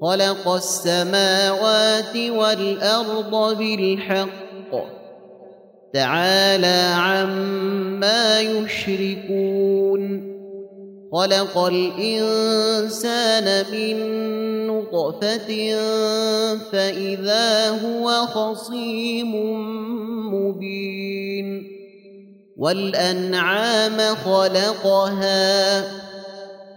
خلق السماوات والأرض بالحق. تعالى عما يشركون. خلق الإنسان من نطفة فإذا هو خصيم مبين. والأنعام خلقها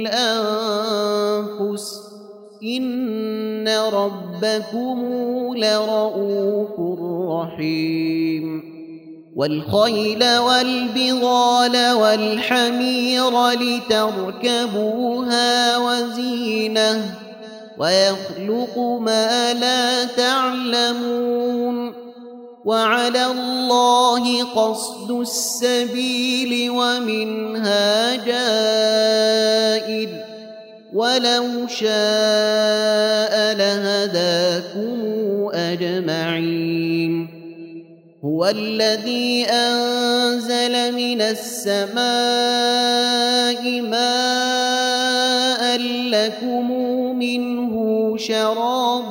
الأنفس إن ربكم لرؤوف رحيم والخيل والبغال والحمير لتركبوها وزينة ويخلق ما لا تعلمون وعلى الله قصد السبيل ومنها جائر ولو شاء لهداكم أجمعين. هو الذي أنزل من السماء ماء لكم منه شراب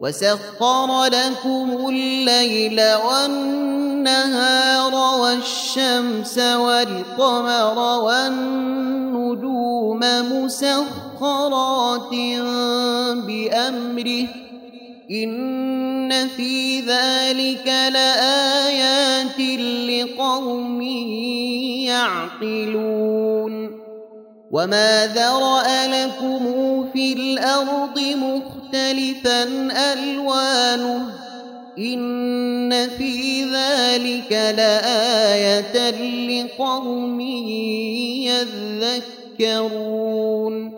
وسخر لكم الليل والنهار والشمس والقمر والنجوم مسخرات بأمره. إن في ذلك لآيات لقوم يعقلون. وما ذرا لكم في الأرض مختلفا الوانه ان في ذلك لايه لقوم يذكرون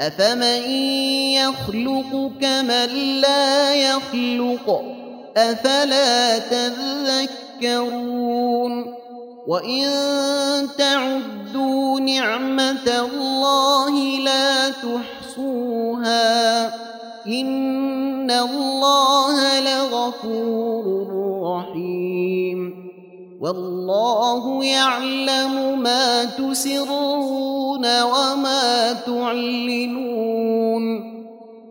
افمن يخلق كمن لا يخلق افلا تذكرون وإن تعدوا نعمة الله لا تحصوها إن الله لغفور رحيم والله يعلم ما تسرون وما تعلنون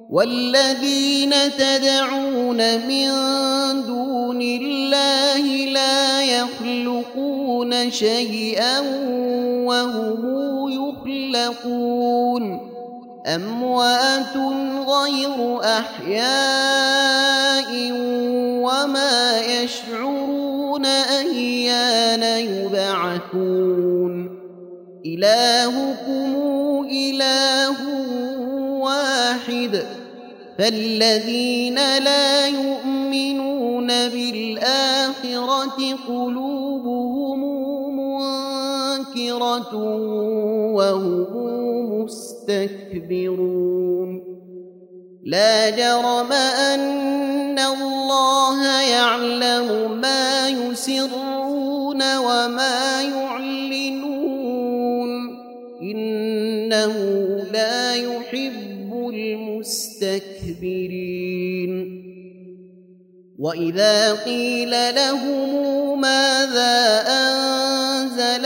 والذين تدعون من دون الله لا يخلقون شيئا وهم يخلقون أموات غير أحياء وما يشعرون ايان يبعثون. إلهكم إله واحد. فالذين لا يؤمنون بالآخرة قلوبهم منكرة وهم مستكبرون. لا جرم أن الله يعلم ما يسرون وما يعلنون. إنه لا يحب المستكبرين. وإذا قيل لهم ماذا أنزل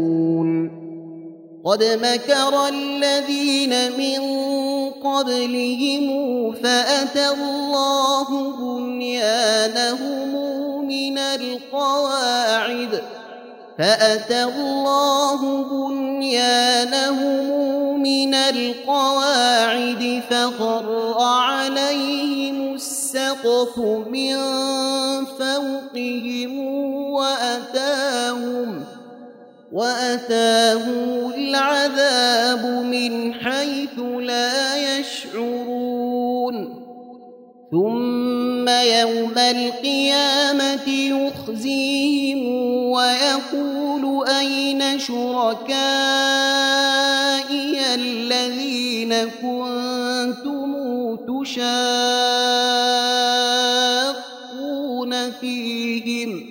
قد مكر الذين من قبلهم فأتى الله بنيانهم من القواعد. فأتى الله بنيانهم من القواعد فخر عليهم السقف من فوقهم وأتاهم واتاهم العذاب من حيث لا يشعرون ثم يوم القيامه يخزيهم ويقول اين شركائي الذين كنتم تشاقون فيهم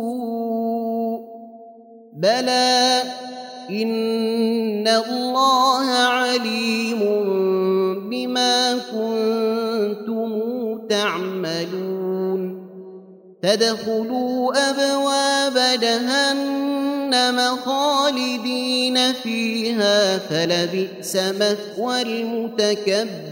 بلى إن الله عليم بما كنتم تعملون. فادخلوا أبواب جهنم خالدين فيها فلبئس مثوى المتكبرين.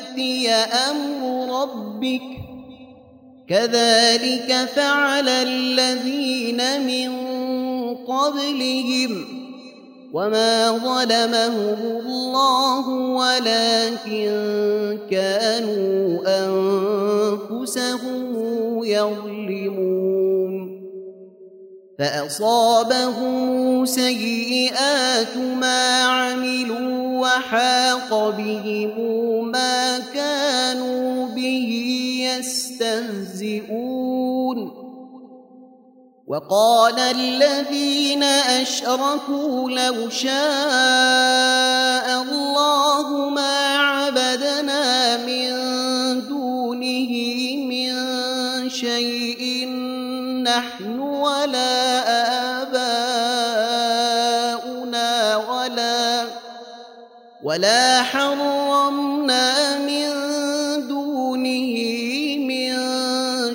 أمر ربك. كذلك فعل الذين من قبلهم. وما ظلمهم الله ولكن كانوا أنفسهم يظلمون. فأصابهم سيئات ما عملوا وحاق بهم ما كانوا به يستهزئون. وقال الذين أشركوا لو شاء الله ما عبدنا من دونه من شيء نحن ولا آباؤنا ولا ولا حرمنا من دونه من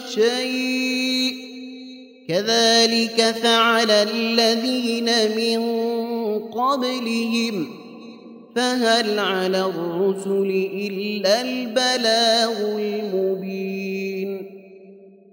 شيء. كذلك فعل الذين من قبلهم. فهل على الرسل إلا البلاغ المبين.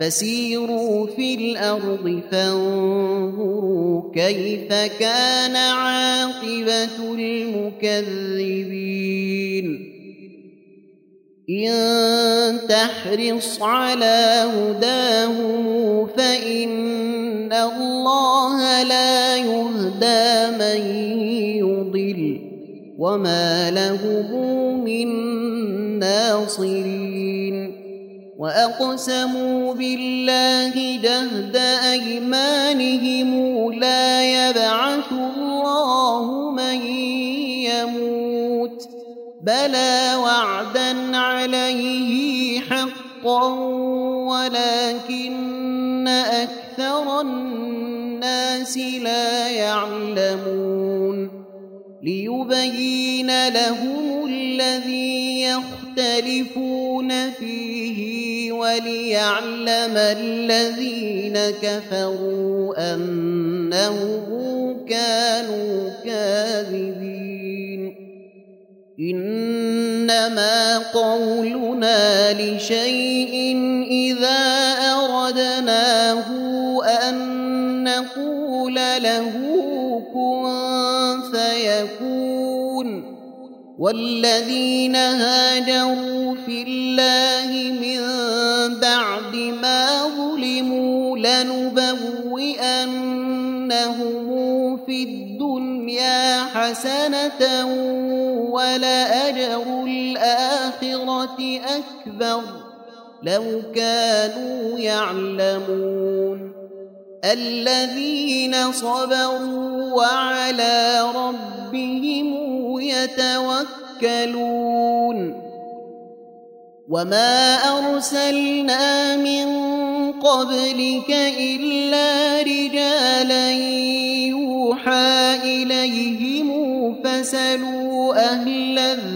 فسيروا في الأرض فانظروا كيف كان عاقبة المكذبين. إن تحرص على هداهم فإن الله لا يهدى من يضل وما لهم من ناصرين. وأقسموا بالله جهد أيمانهم لا يبعث الله من يموت بلى وعدا عليه حقا ولكن أكثر الناس لا يعلمون ليبين لهم الذي يختلفون فيه وليعلم الذين كفروا انهم كانوا كاذبين. إنما قولنا لشيء إذا أردناه أن نقول له كن فيكون والذين هاجروا في الله من بعد ما ظلموا لنبوئنهم في الدنيا حسنة ولأجر الآخرة أكبر. لو كانوا يعلمون. الذين صبروا وعلى ربهم يتوكلون. وما أرسلنا من قبلك إلا رجالا يوحى إليهم فسلوا أهل الذكر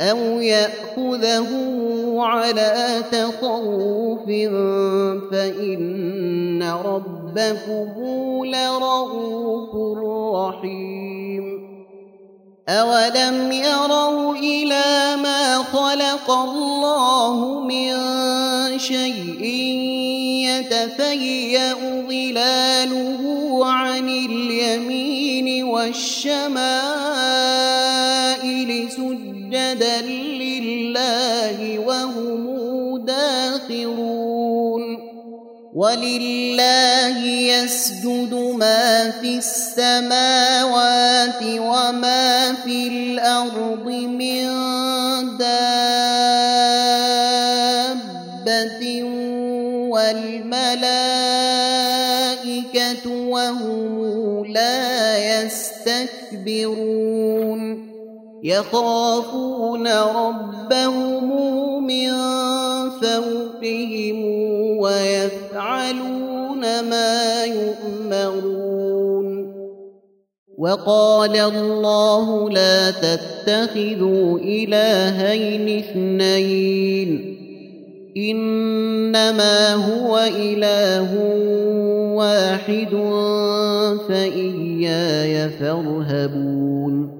أو يأخذه على تخوف فإن ربكم لرؤوف رحيم أولم يروا إلى ما خلق الله من شيء يتفيأ ظلاله عن اليمين والشمائل سجدا لله وهم داخرون ولله يسجد ما في السماوات وما في الأرض من دابة والملائكة وهم لا يستكبرون يخافون ربهم من فوقهم ويفعلون ما يؤمرون. وقال الله لا تتخذوا إلهين اثنين إنما هو إله واحد فإياي فارهبون.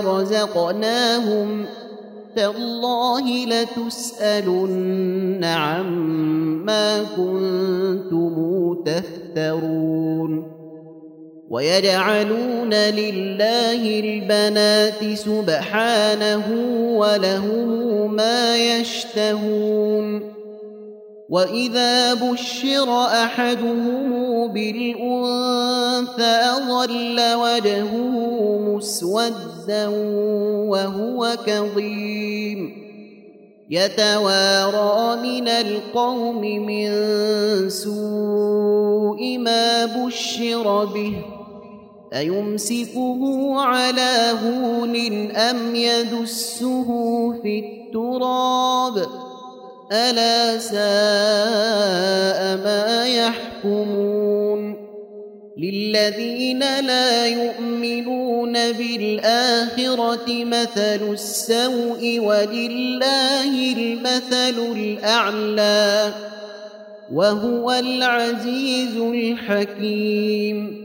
رزقناهم تالله لتسألن عما كنتم تفترون ويجعلون لله البنات سبحانه ولهم ما يشتهون واذا بشر احدهم بالانثى ظل وجهه مسودا وهو كظيم يتوارى من القوم من سوء ما بشر به أيمسكه على هون أم يدسه في التراب ألا ساء ما يحكمون للذين لا يؤمنون بالآخرة مثل السوء ولله المثل الأعلى وهو العزيز الحكيم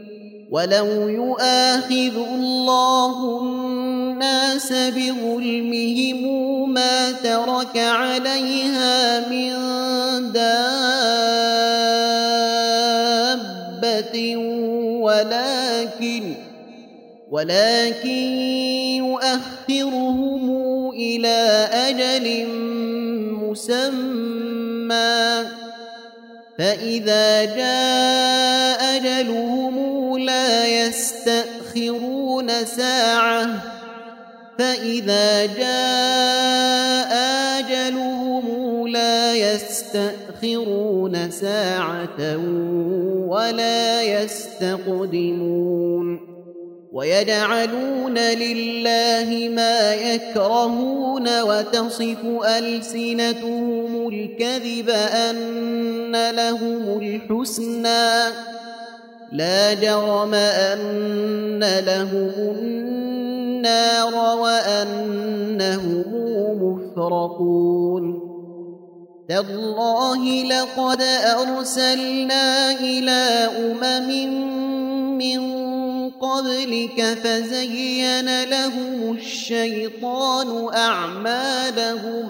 ولو يؤاخذ الله الناس بظلمهم ما ترك عليها من دابة ولكن ولكن يؤخرهم إلى أجل مسمى. فإذا جاء أجلهم لا يستأخرون ساعة. فإذا جاء أجلهم لا يستأخرون ساعة ولا يستقدمون ويجعلون لله ما يكرهون وتصف ألسنتهم الكذب أن لهم الحسنى لا جرم أن لهم النار وأنهم مفرطون تالله لقد أرسلنا إلى أمم من قبلك فزين لهم الشيطان أعمالهم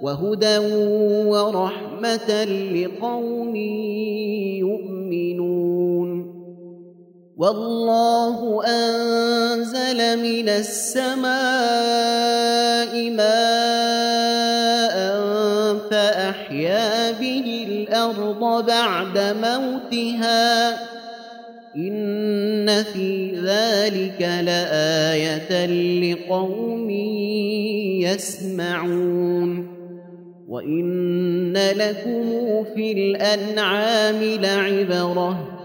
وهدى ورحمة لقوم يؤمنون. والله أنزل من السماء ماء فأحيا به الأرض بعد موتها. إن في ذلك لآية لقوم يسمعون. وإن لكم في الأنعام لعبرة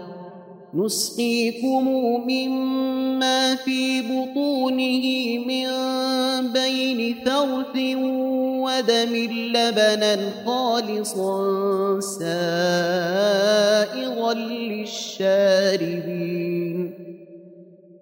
نسقيكم مما في بطونه من بين فرث ودم لبنا خالصا سائغا للشاربين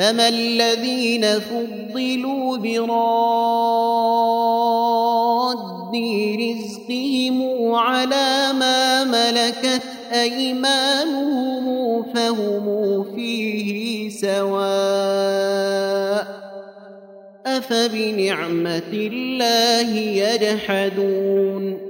فما الذين فضلوا براد رزقهم على ما ملكت أيمانهم فهم فيه سواء أفبنعمة الله يجحدون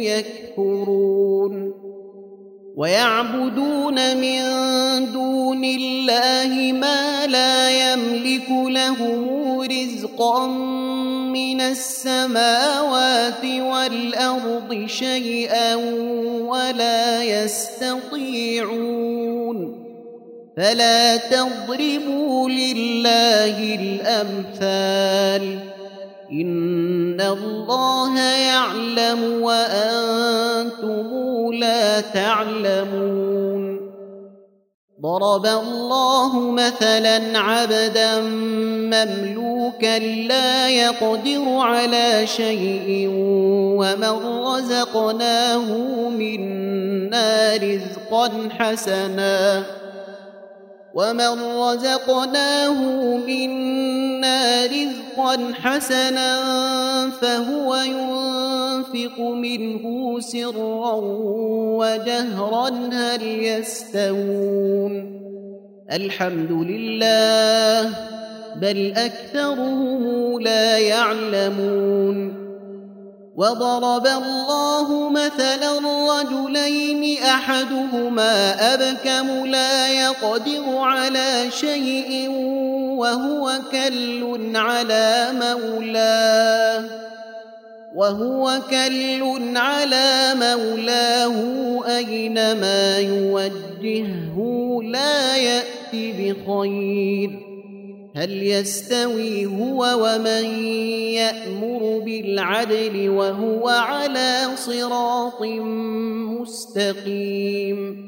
يكفرون. ويعبدون من دون الله ما لا يملك لهم رزقا من السماوات والأرض شيئا ولا يستطيعون. فلا تضربوا لله الأمثال. إن الله يعلم وأنتم لا تعلمون ضرب الله مثلا عبدا مملوكا لا يقدر على شيء ومن رزقناه منا رزقا حسنا ومن رزقناه منا رزقا حسنا فهو ينفق منه سرا وجهرا هل يستوون. الحمد لله بل أكثرهم لا يعلمون. وضرب الله مثلا رجلين أحدهما أبكم لا يقدر على شيء وهو كل على مولاه وهو كل على مولاه أينما يوجهه لا يأت بخير هل يستوي هو ومن يأمر بالعدل وهو على صراط مستقيم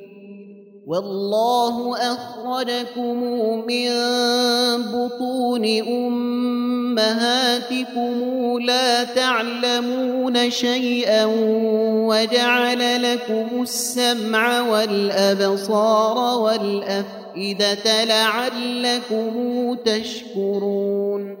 والله أخرجكم من بطون أمهاتكم لا تعلمون شيئا وجعل لكم السمع والأبصار والأفئدة لعلكم تشكرون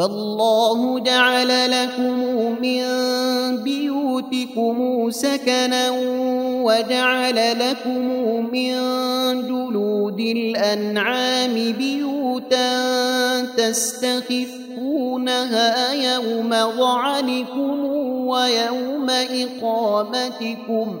والله جعل لكم من بيوتكم سكنا وجعل لكم من جلود الأنعام بيوتا تستخفونها يوم ظعنكم ويوم إقامتكم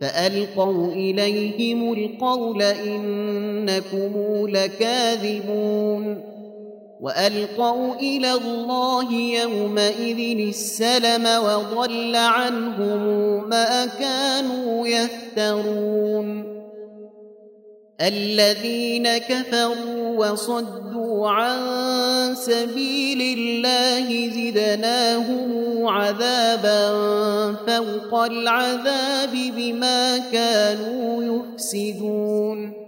فألقوا إليهم القول إنكم لكاذبون وألقوا إلى الله يومئذ السلم وضل عنهم ما كانوا يفترون. الذين كفروا وصدوا عن سبيل الله زدناهم عذابا فوق العذاب بما كانوا يفسدون.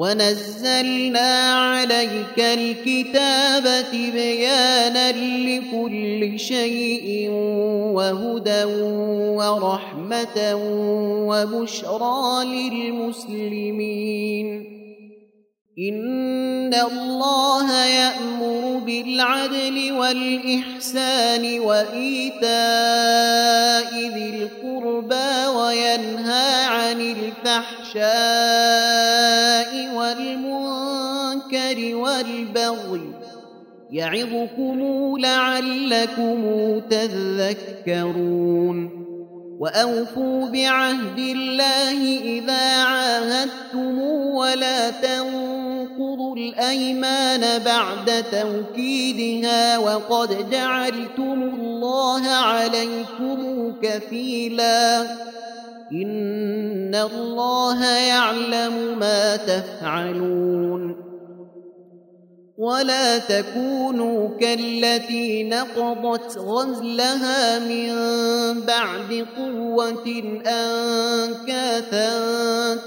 ونزلنا عليك الكتاب تبيانا لكل شيء وهدى ورحمة وبشرى للمسلمين إن الله يأمر بالعدل والإحسان وإيتاء ذي القربى وينهى عن الفحشاء والمنكر والبغي يعظكم لعلكم تذكرون وأوفوا بعهد الله إذا عاهدتم ولا تنقضوا الأيمان بعد توكيدها وقد جعلتم الله عليكم كفيلا. إن الله يعلم ما تفعلون. ولا تكونوا كالتي نقضت غزلها من بعد قوة أنكاثا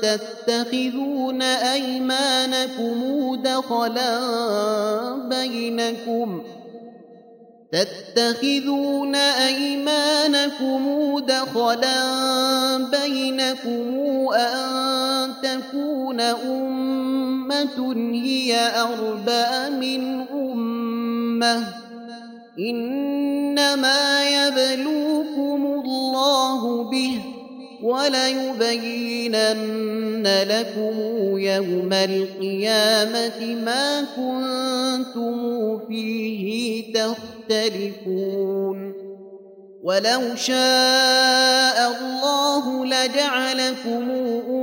تتخذون أيمانكم دخلا بينكم تتخذون أيمانكم دخلا بينكم أن تكون أمة هي أربى من أمة. إنما يبلوكم الله به. وليبينن لكم يوم القيامة ما كنتم فيه تختلفون. ولو شاء الله لجعلكم أمة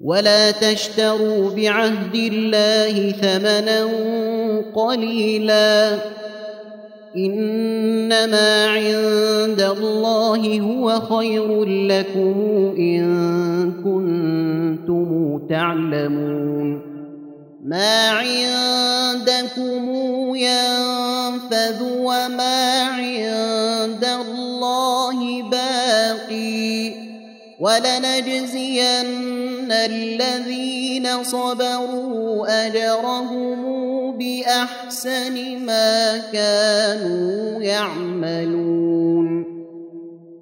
ولا تشتروا بعهد الله ثمنا قليلا انما عند الله هو خير لكم ان كنتم تعلمون ما عندكم ينفذ وما عند الله باقي ولنجزين الذين صبروا أجرهم بأحسن ما كانوا يعملون.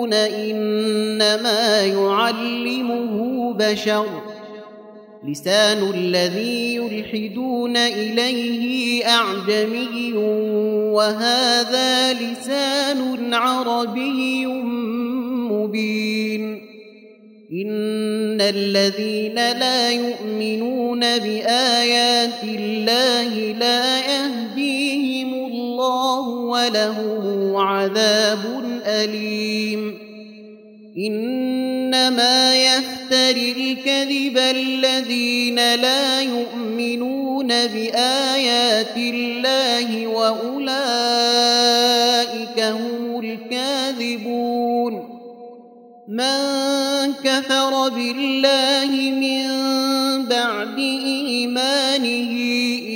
يقولون إنما يعلمه بشر. لسان الذي يلحدون إليه أعجمي وهذا لسان عربي مبين. ان الذين لا يؤمنون بايات الله لا يهديهم الله ولهم عذاب اليم انما يفتري الكذب الذين لا يؤمنون بايات الله واولئك هم الكاذبون من كفر بالله من بعد إيمانه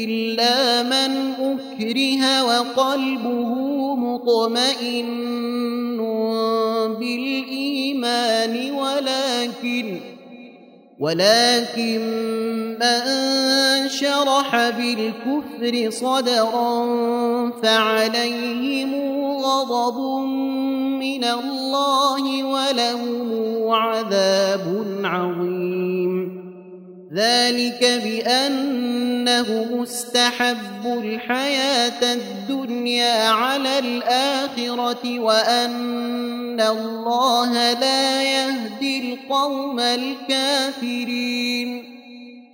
إلا من أكره وقلبه مطمئن بالإيمان ولكن ولكن من شرح بالكفر صدرا فعليهم غضب من الله ولهم عذاب عظيم. ذلك بأنه مستحب الحياة الدنيا على الآخرة وأن الله لا يهدي القوم الكافرين.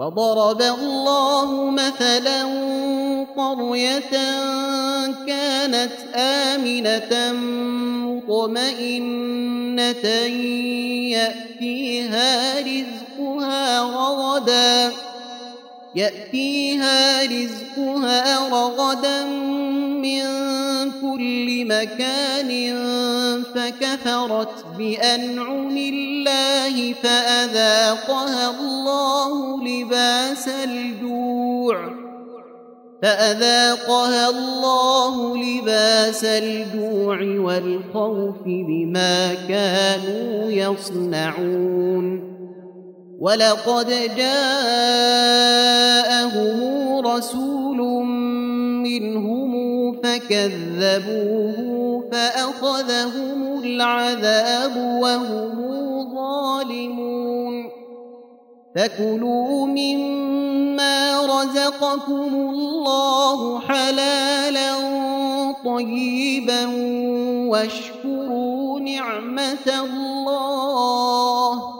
وضرب الله مثلا قرية كانت آمنة مطمئنة يأتيها رزقها رغدا يأتيها رزقها رغدا من كل مكان فكفرت بأنعم الله فأذاقها الله لباس الجوع فأذاقها الله لباس الجوع والخوف بما كانوا يصنعون ولقد جاءهم رسول منهم فكذبوه فأخذهم العذاب وهم ظالمون فكلوا مما رزقكم الله حلالا طيبا واشكروا نعمة الله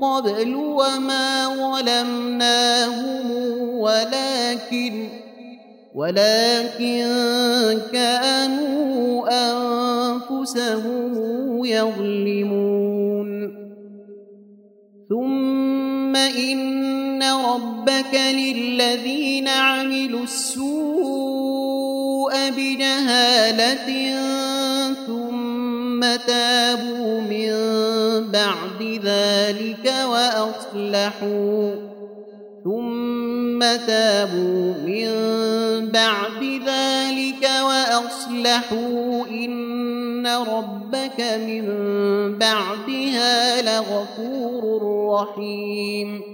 قبل وما ظلمناهم ولكن ولكن كانوا أنفسهم يظلمون. ثم إن ربك للذين عملوا السوء بجهالة ثم تابوا من بعد ذلك وأصلحوا. ثم تابوا من بعد ذلك وأصلحوا. إن ربك من بعدها لغفور رحيم.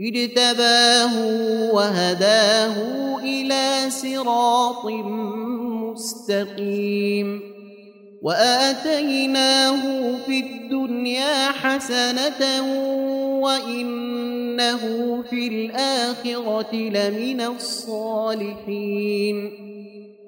اجتباه وهداه إلى صراط مستقيم وآتيناه في الدنيا حسنة وإنه في الآخرة لمن الصالحين